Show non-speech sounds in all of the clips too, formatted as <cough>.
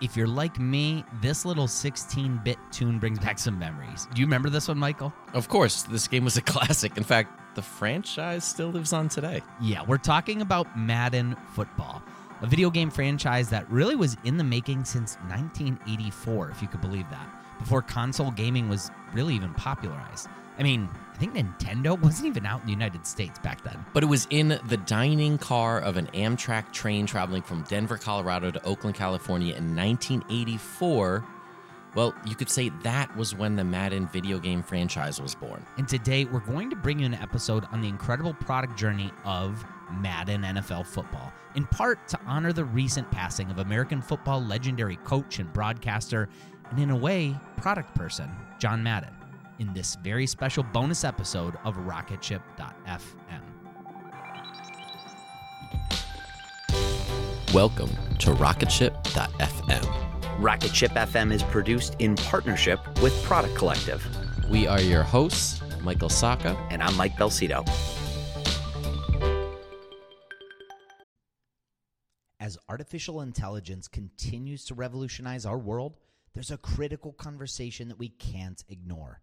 if you're like me, this little 16 bit tune brings back some memories. Do you remember this one, Michael? Of course, this game was a <laughs> classic. In fact, the franchise still lives on today. Yeah, we're talking about Madden Football, a video game franchise that really was in the making since 1984, if you could believe that, before console gaming was really even popularized. I mean, I think Nintendo wasn't even out in the United States back then. But it was in the dining car of an Amtrak train traveling from Denver, Colorado to Oakland, California in 1984. Well, you could say that was when the Madden video game franchise was born. And today we're going to bring you an episode on the incredible product journey of Madden NFL football, in part to honor the recent passing of American football legendary coach and broadcaster, and in a way, product person, John Madden, in this very special bonus episode of Rocketship.fm. Welcome to Rocketship.fm. Rocket Ship FM is produced in partnership with Product Collective. We are your hosts, Michael Sacca. And I'm Mike Belsito. As artificial intelligence continues to revolutionize our world, there's a critical conversation that we can't ignore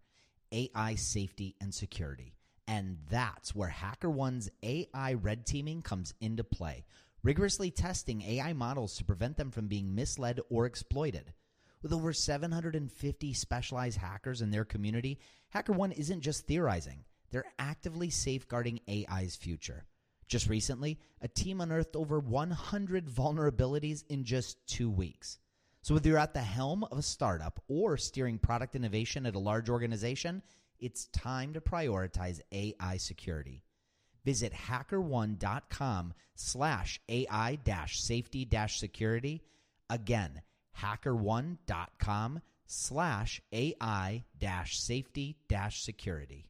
AI safety and security. And that's where HackerOne's AI red teaming comes into play, rigorously testing AI models to prevent them from being misled or exploited. With over 750 specialized hackers in their community, HackerOne isn't just theorizing, they're actively safeguarding AI's future. Just recently, a team unearthed over 100 vulnerabilities in just two weeks. So, whether you're at the helm of a startup or steering product innovation at a large organization, it's time to prioritize AI security. Visit hackerone.com slash AI safety security. Again, hackerone.com slash AI safety security.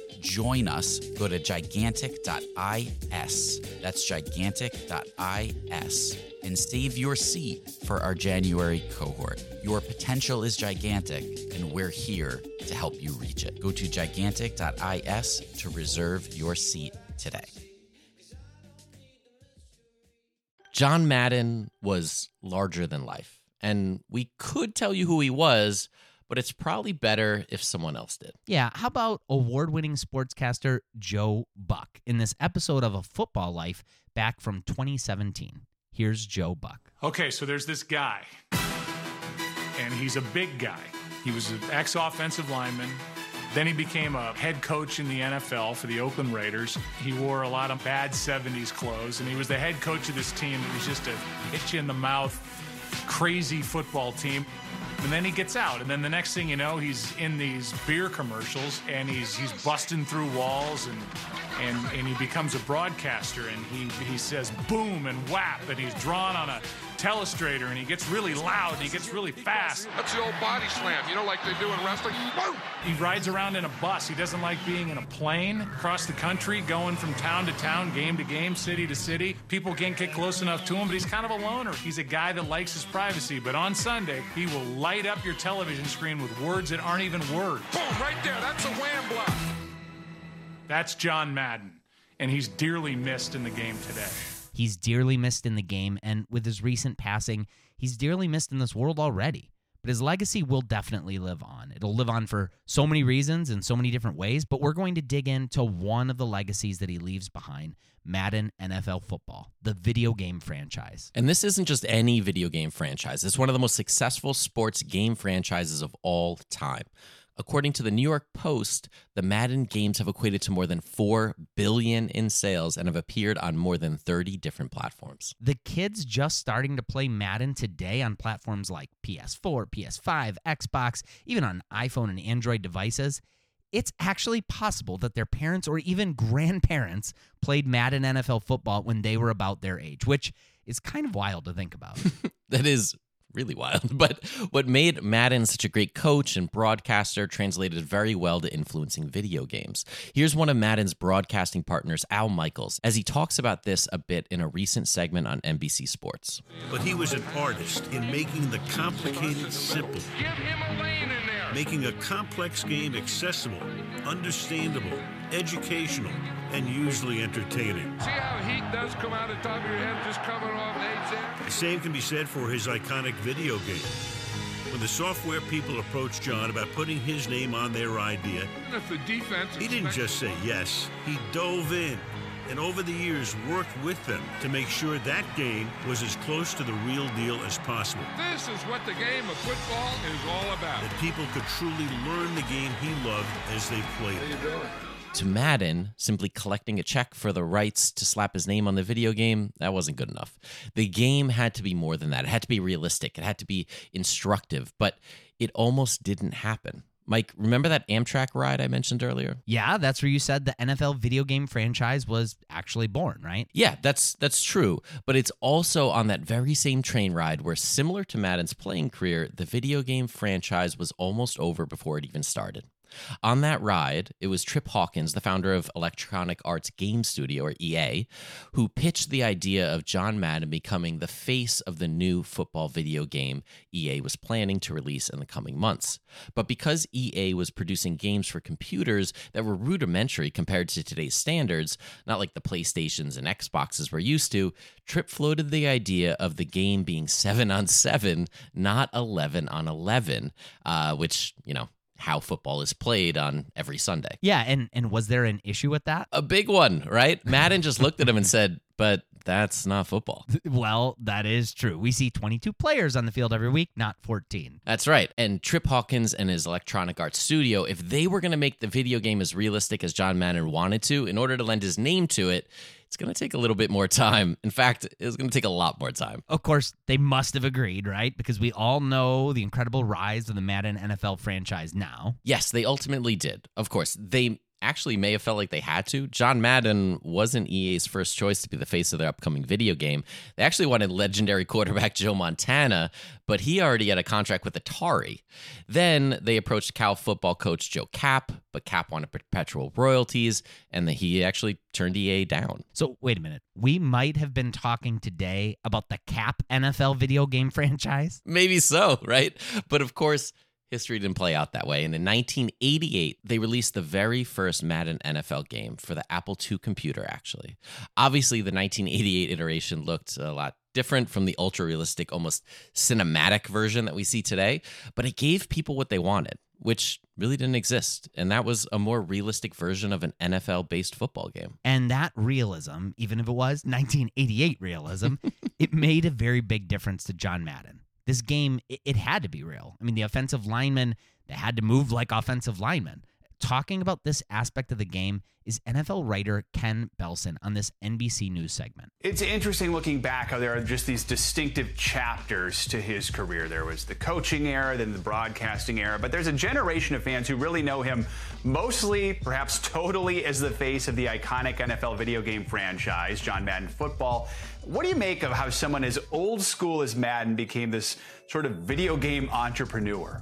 join us, go to gigantic.is. That's gigantic.is and save your seat for our January cohort. Your potential is gigantic, and we're here to help you reach it. Go to gigantic.is to reserve your seat today. John Madden was larger than life, and we could tell you who he was but it's probably better if someone else did. Yeah, how about award winning sportscaster Joe Buck in this episode of A Football Life back from 2017? Here's Joe Buck. Okay, so there's this guy, and he's a big guy. He was an ex offensive lineman. Then he became a head coach in the NFL for the Oakland Raiders. He wore a lot of bad 70s clothes, and he was the head coach of this team. It was just a itch in the mouth, crazy football team. And then he gets out, and then the next thing you know, he's in these beer commercials, and he's he's busting through walls, and and and he becomes a broadcaster, and he he says boom and whap, and he's drawn on a telestrator, and he gets really loud, and he gets really fast. That's the old body slam, you know, like they do in wrestling. Boom! He rides around in a bus. He doesn't like being in a plane across the country, going from town to town, game to game, city to city. People can't get close enough to him, but he's kind of a loner. He's a guy that likes his privacy, but on Sunday, he will light up your television screen with words that aren't even words. Boom! Right there. That's a wham block. That's John Madden, and he's dearly missed in the game today. He's dearly missed in the game, and with his recent passing, he's dearly missed in this world already. But his legacy will definitely live on. It'll live on for so many reasons and so many different ways, but we're going to dig into one of the legacies that he leaves behind Madden NFL Football, the video game franchise. And this isn't just any video game franchise, it's one of the most successful sports game franchises of all time. According to the New York Post, the Madden games have equated to more than 4 billion in sales and have appeared on more than 30 different platforms. The kids just starting to play Madden today on platforms like PS4, PS5, Xbox, even on iPhone and Android devices. It's actually possible that their parents or even <laughs> grandparents played Madden NFL football when they were about their age, which is kind of wild to think about. <laughs> that is really wild. <laughs> But what made Madden such a great coach and broadcaster translated very well to influencing video games. Here's one of Madden's broadcasting partners, Al Michaels, as he talks about this a bit in a recent segment on NBC Sports. But he was an artist in making the complicated simple. Give him a lane in there. Making a complex game accessible, understandable, educational, and usually entertaining. See how heat does come out of the top of your head just coming off the there? The same can be said for his iconic video game. When the software people approached John about putting his name on their idea, If the defense he didn't just say yes, he dove in and over the years worked with them to make sure that game was as close to the real deal as possible. This is what the game of football is all about. That people could truly learn the game he loved as they played it. To Madden, simply collecting a check for the rights to slap his name on the video game, that wasn't good enough. The game had to be more than that. It had to be realistic, it had to be instructive, but it almost didn't happen. Mike, remember that Amtrak ride I mentioned earlier? yeah, that's where you said the NFL video game franchise was actually born, right? Yeah, that's that's true, but it's also on that very same train ride where similar to Madden's playing career, the video game franchise was almost over before it even started. On that ride, it was Trip Hawkins, the founder of Electronic Arts Game Studio, or EA, who pitched the idea of John Madden becoming the face of the new football video game EA was planning to release in the coming months. But because EA was producing games for computers that were rudimentary compared to today's standards, not like the PlayStations and Xboxes we're used to, Trip floated the idea of the game being 7 on 7, not 11 on 11, uh, which, you know, how football is played on every Sunday. Yeah, and and was there an issue with that? A big one, right? Madden just looked at him and said, but that's not football. Well, that is true. We see 22 players on the field every week, not 14. That's right. And Trip Hawkins and his Electronic Arts studio, if they were going to make the video game as realistic as John Madden wanted to, in order to lend his name to it, it's going to take a little bit more time. In fact, it's going to take a lot more time. Of course, they must have agreed, right? Because we all know the incredible rise of the Madden NFL franchise now. Yes, they ultimately did. Of course, they actually may have felt like they had to. John Madden wasn't EA's first choice to be the face of their upcoming video game. They actually wanted legendary quarterback <laughs> Joe Montana, but he already had a contract with Atari. Then they approached Cal football coach Joe Kapp, but Kapp wanted perpetual royalties, and the, he actually turned EA down. So, wait a minute. We might have been talking today about the Kapp NFL video game <laughs> franchise. Maybe so, right? But of course, history didn't play out that way. And in 1988, they released the very first Madden NFL game for the Apple II computer, actually. Obviously, the 1988 iteration looked a lot different from the ultra realistic, almost cinematic version that we see today, but it gave people what they wanted, which really didn't exist. And that was a more realistic version of an NFL based football game. And that realism, even if it was 1988 realism, <laughs> it made a very big difference to John Madden. This game, it, it had to be real. I mean, the offensive linemen, they had to move like offensive linemen. talking about this aspect of the game is NFL writer Ken Belson on this NBC News segment. It's interesting looking back how there are just these distinctive chapters to his career. There was the coaching era, then the broadcasting era, but there's a generation of fans who really know him mostly, perhaps totally, as the face of the iconic NFL video game franchise, John Madden Football. What do you make of how someone as old school as Madden became this sort of video game entrepreneur?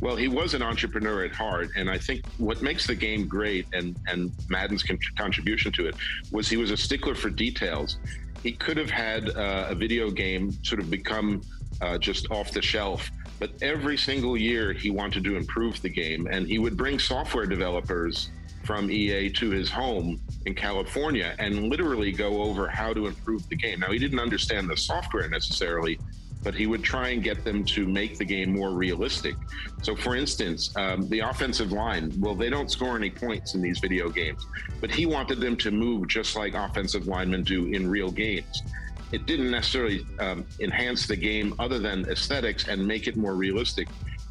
Well, he was an entrepreneur at heart, and I think what makes the game great and and Con- contribution to it was he was a stickler for details. He could have had uh, a video game sort of become uh, just off the shelf, but every single year he wanted to improve the game, and he would bring software developers from EA to his home in California and literally go over how to improve the game. Now, he didn't understand the software necessarily, but he would try and get them to make the game more realistic. So, for instance, um, the offensive line, well, they don't score any points in these video games, but he wanted them to move just like offensive linemen do in real games. It didn't necessarily um, enhance the game other than aesthetics and make it more realistic.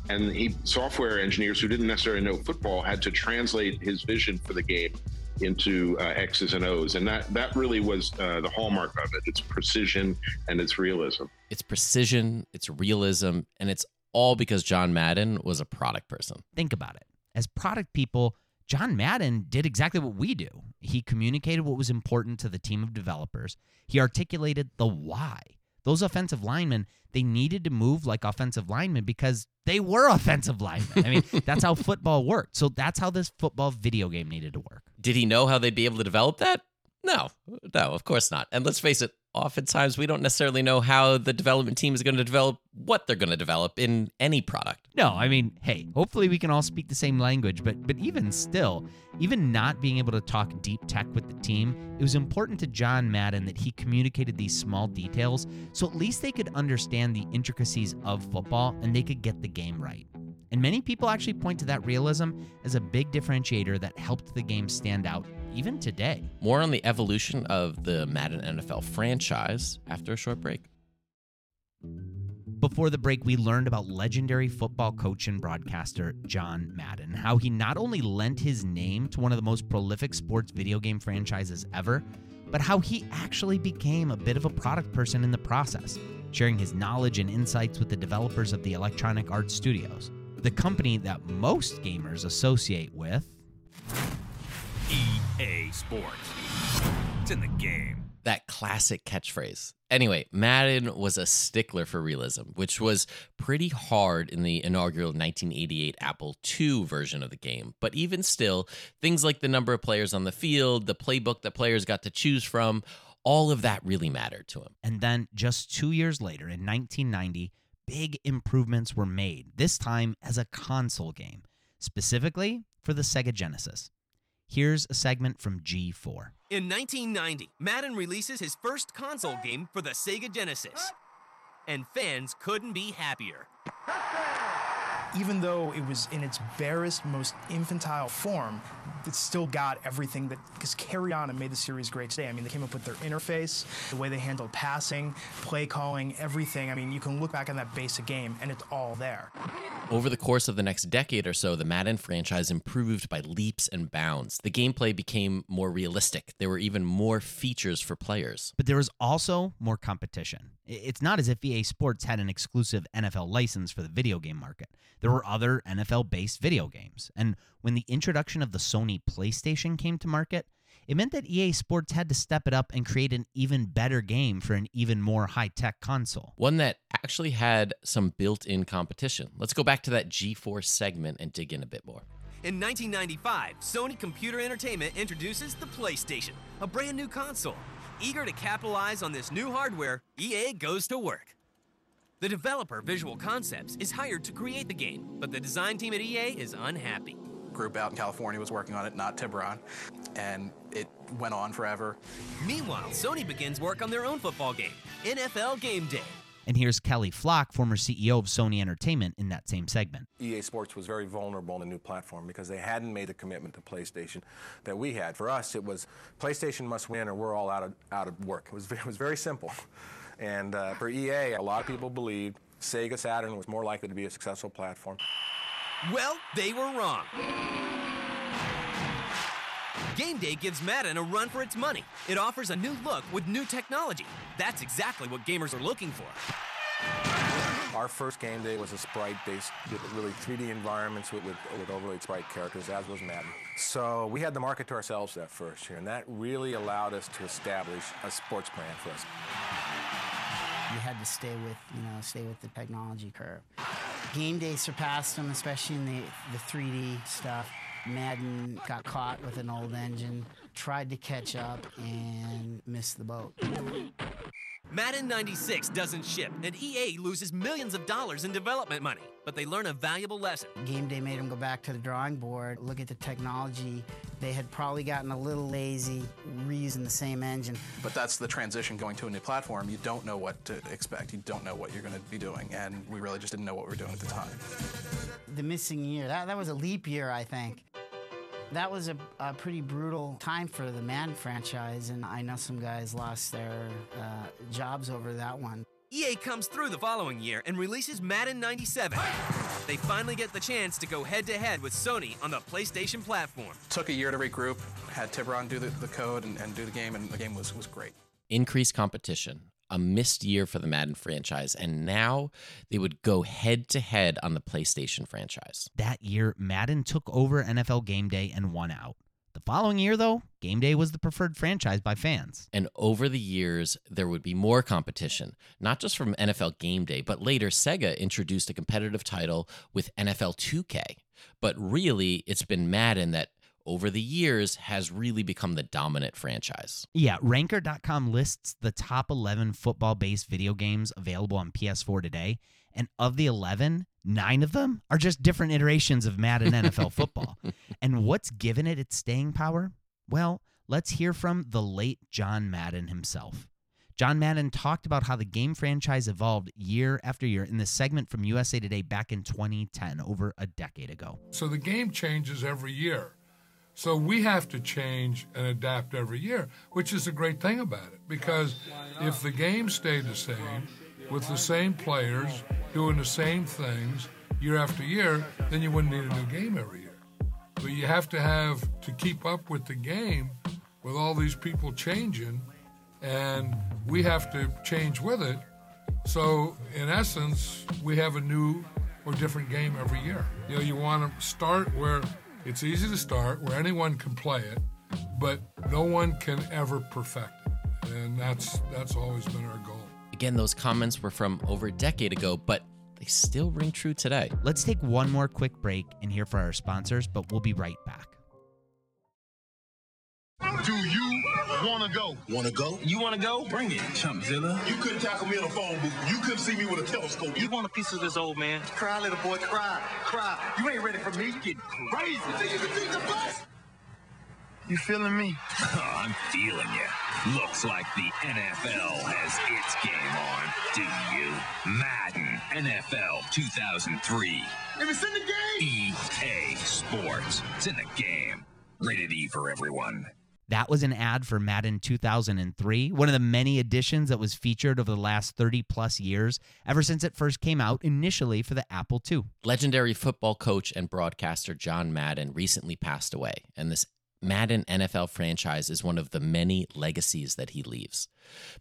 And he, software engineers who didn't necessarily know football had to translate his vision for the game into uh, X's and O's, and that that really was uh, the hallmark of it. It's precision and it's realism. It's precision, it's realism, and it's all because John Madden was a product person. Think about it. As product people, John Madden did exactly what we do. He communicated what was important to the team of developers. He articulated the why. Those offensive linemen, they needed to move like offensive linemen because they were <laughs> offensive linemen. I mean, that's how football worked. So that's how this football video game needed to work. Did he know how they'd be able to develop that? No, no, of course not. And let's face it, oftentimes we don't necessarily know how the development team is going to develop what they're going to develop in any product. No, I mean, hey, hopefully we can all speak the same language, but but even still, even not being able to talk deep tech with the team, it was important to John Madden that he communicated these small details so at least they could understand the intricacies of football and they could get the game right. And many people actually point to that realism as a big differentiator that helped the game stand out even today. More on the evolution of the Madden NFL franchise after a short break. Before the break, we learned about legendary football coach and broadcaster John Madden, how he not only lent his name to one of the most prolific sports video game franchises ever, but how he actually became a bit of a product person in the process, sharing his knowledge and insights with the developers of the Electronic Arts Studios, the company that most gamers associate with EA Sports. It's in the game. That classic catchphrase. Anyway, Madden was a stickler for realism, which was pretty hard in the inaugural 1988 Apple II version of the game. But even still, things like the number of players on the field, the playbook that players got to choose from, all of that really mattered to him. And then just two years later, in 1990, big improvements were made, this time as a console game, specifically for the Sega Genesis. Here's a segment from G4. In 1990, Madden releases his first console game for the Sega Genesis. And fans couldn't be happier. Even though it was in its barest, most infantile form, it still got everything that has carried on and made the series great today. I mean, they came up with their interface, the way they handled passing, play calling, everything. I mean, you can look back on that basic game and it's all there. Over the course of the next decade or so, the Madden franchise improved by leaps and bounds. The gameplay became more realistic. There were even more features for players. But there was also more competition. It's not as if EA Sports had an exclusive NFL license for the video game market. There were other NFL based video games. And when the introduction of the Sony PlayStation came to market, it meant that EA Sports had to step it up and create an even better game for an even more high tech console. One that actually had some built in competition. Let's go back to that G4 segment and dig in a bit more. In 1995, Sony Computer Entertainment introduces the PlayStation, a brand new console. Eager to capitalize on this new hardware, EA goes to work. The developer, Visual Concepts, is hired to create the game, but the design team at EA is unhappy. Group out in California was working on it, not Tiburon, and it went on forever. Meanwhile, Sony begins work on their own football game, NFL Game Day. And here's Kelly Flock, former CEO of Sony Entertainment, in that same segment. EA Sports was very vulnerable in a new platform because they hadn't made the commitment to PlayStation that we had. For us, it was PlayStation must win or we're all out of, out of work. It was, it was very simple. And uh, for EA, a lot of people believed Sega Saturn was more likely to be a successful platform. Well, they were wrong. Game Day gives Madden a run for its money. It offers a new look with new technology. That's exactly what gamers are looking for. Our first game day was a sprite-based, really 3D environments with, with, with overlaid sprite characters, as was Madden. So we had the market to ourselves that first year, and that really allowed us to establish a sports brand for us. You had to stay with, you know, stay with the technology curve. Game day surpassed them, especially in the, the 3D stuff. Madden got caught with an old engine, tried to catch up, and missed the boat. Madden 96 doesn't ship, and EA loses millions of dollars in development money. But they learn a valuable lesson. Game day made them go back to the drawing board, look at the technology. They had probably gotten a little lazy reusing the same engine. But that's the transition going to a new platform. You don't know what to expect. You don't know what you're going to be doing, and we really just didn't know what we were doing at the time. The missing year, that, that was a leap year, I think. That was a, a pretty brutal time for the Madden franchise, and I know some guys lost their uh, jobs over that one. EA comes through the following year and releases Madden 97. They finally get the chance to go head to head with Sony on the PlayStation platform. Took a year to regroup, had Tiburon do the, the code and, and do the game, and the game was, was great. Increased competition, a missed year for the Madden franchise, and now they would go head to head on the PlayStation franchise. That year, Madden took over NFL Game Day and won out. The following year, though, Game Day was the preferred franchise by fans. And over the years, there would be more competition, not just from NFL Game Day, but later Sega introduced a competitive title with NFL 2K. But really, it's been Madden that over the years has really become the dominant franchise. Yeah, Ranker.com lists the top 11 football based video games available on PS4 today. And of the 11, nine of them are just different iterations of Madden NFL <laughs> football. And what's given it its staying power? Well, let's hear from the late John Madden himself. John Madden talked about how the game franchise evolved year after year in this segment from USA Today back in 2010, over a decade ago. So the game changes every year. So we have to change and adapt every year, which is a great thing about it. Because if the game stayed the same, with the same players doing the same things year after year, then you wouldn't need a new game every year. But you have to have to keep up with the game with all these people changing, and we have to change with it. So, in essence, we have a new or different game every year. You know, you want to start where it's easy to start, where anyone can play it, but no one can ever perfect it. And that's that's always been our goal. Again, those comments were from over a decade ago, but they still ring true today. Let's take one more quick break and hear from our sponsors, but we'll be right back. Do you want to go? Want to go? You want to go? Bring it, Chumpzilla. You couldn't tackle me in a phone booth. You couldn't see me with a telescope. You want a piece of this old man? Cry, little boy, cry, cry. You ain't ready for me. You getting crazy. You think you can beat the bus? You feeling me? <laughs> I'm feeling you. Looks like the NFL has its game on, do you? Madden NFL 2003. If it's in the game. EA Sports. It's in the game. Rated E for everyone. That was an ad for Madden 2003, one of the many editions that was featured over the last 30 plus years, ever since it first came out initially for the Apple II. Legendary football coach and broadcaster John Madden recently passed away, and this Madden NFL franchise is one of the many legacies that he leaves.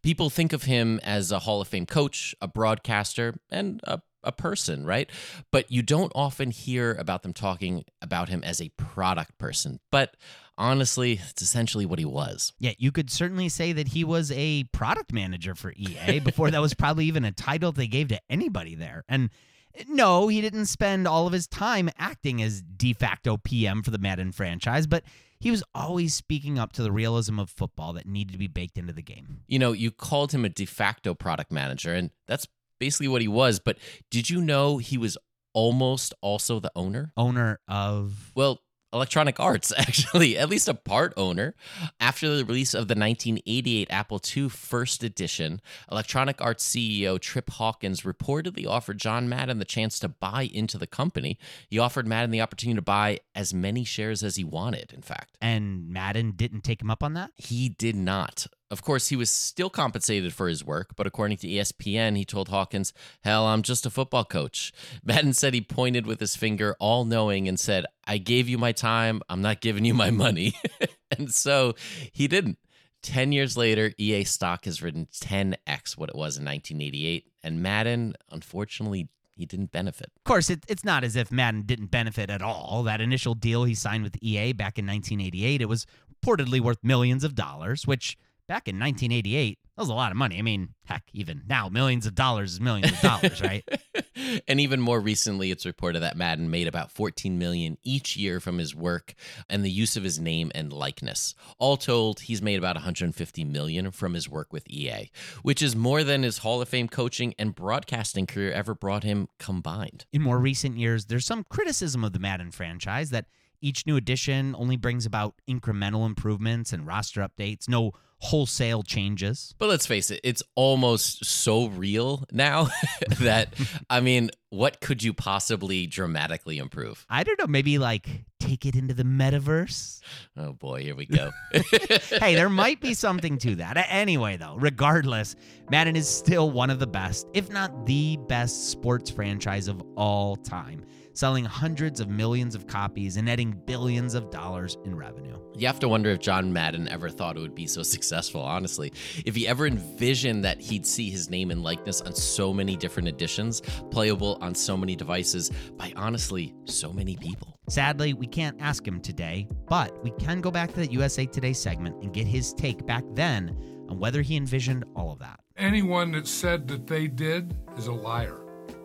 People think of him as a Hall of Fame coach, a broadcaster, and a a person, right? But you don't often hear about them talking about him as a product person. But honestly, it's essentially what he was. Yeah, you could certainly say that he was a product manager for EA <laughs> before that was probably even a title they gave to anybody there. And eh, no, he didn't spend all of his time acting as de facto PM for the Madden franchise, but he was always speaking up to the realism of football that needed to be baked into the game. You know, you called him a de facto product manager, and that's basically what he was. But did you know he was almost also the owner? Owner of. Well, Electronic Arts, <laughs> actually, at least a part owner. After the release of the 1988 Apple II First Edition, Electronic Arts CEO Trip Hawkins reportedly offered John Madden the chance to buy into the company. He offered Madden the opportunity to buy as many shares as he wanted, in fact. And Madden didn't take him up on that? He did not. Of course, he was still compensated for his work, but according to ESPN, he told Hawkins, Hell, I'm just a football coach. <laughs> Madden said he pointed with his finger, all knowing, and said, I gave you my time. I'm not giving you my money. <laughs> and so he didn't. 10 years later, EA stock has ridden 10x what it was in 1988. And Madden, unfortunately, he didn't benefit. Of course, it, it's not as if Madden didn't benefit at all. That initial deal he signed with EA back in 1988, it was reportedly worth millions of dollars, which back in 1988, that was a lot of money. I mean, heck, even now, millions of dollars is millions of dollars, right? <laughs> and even more recently, it's reported that Madden made about 14 million each year from his work and the use of his name and likeness. All told, he's made about 150 million from his work with EA, which is more than his Hall of Fame coaching and broadcasting career ever brought him combined. In more recent years, there's some criticism of the Madden franchise that each new edition only brings about incremental improvements and roster updates, no wholesale changes. But let's face it, it's almost so real now <laughs> that, <laughs> I mean, what could you possibly dramatically improve? I don't know, maybe like take it into the metaverse. Oh boy, here we <laughs> go. hey, there might be something to that. Anyway, though, regardless, Madden is still one of the best, if not the best sports franchise of all time selling hundreds of millions of copies and netting billions of dollars in revenue. You have to wonder if John Madden ever thought it would be so successful, honestly. If he ever envisioned that he'd see his name and likeness on so many different editions, playable on so many devices by honestly so many people. Sadly, we can't ask him today, but we can go back to that USA Today segment and get his take back then on whether he envisioned all of that. Anyone that said that they did is a liar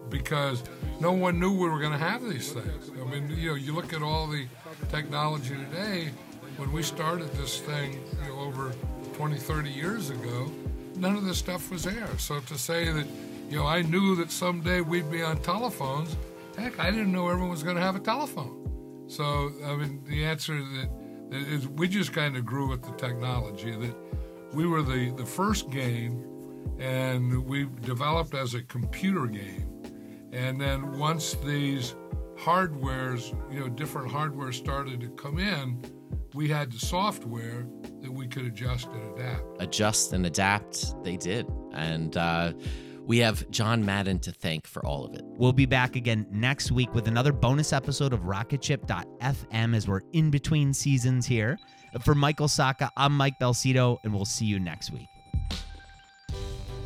because no one knew we were going to have these things. I mean, you know, you look at all the technology today. When we started this thing you know, over 20, 30 years ago, none of this stuff was there. So to say that, you know, I knew that someday we'd be on telephones, heck, I didn't know everyone was going to have a telephone. So, I mean, the answer is that is we just kind of grew with the technology that we were the, the first game and we developed as a computer game and then once these hardwares, you know, different hardware started to come in, we had the software that we could adjust and adapt. Adjust and adapt, they did. And uh, we have John Madden to thank for all of it. We'll be back again next week with another bonus episode of Rocketship.fm as we're in between seasons here. For Michael Sacca, I'm Mike Belsito, and we'll see you next week.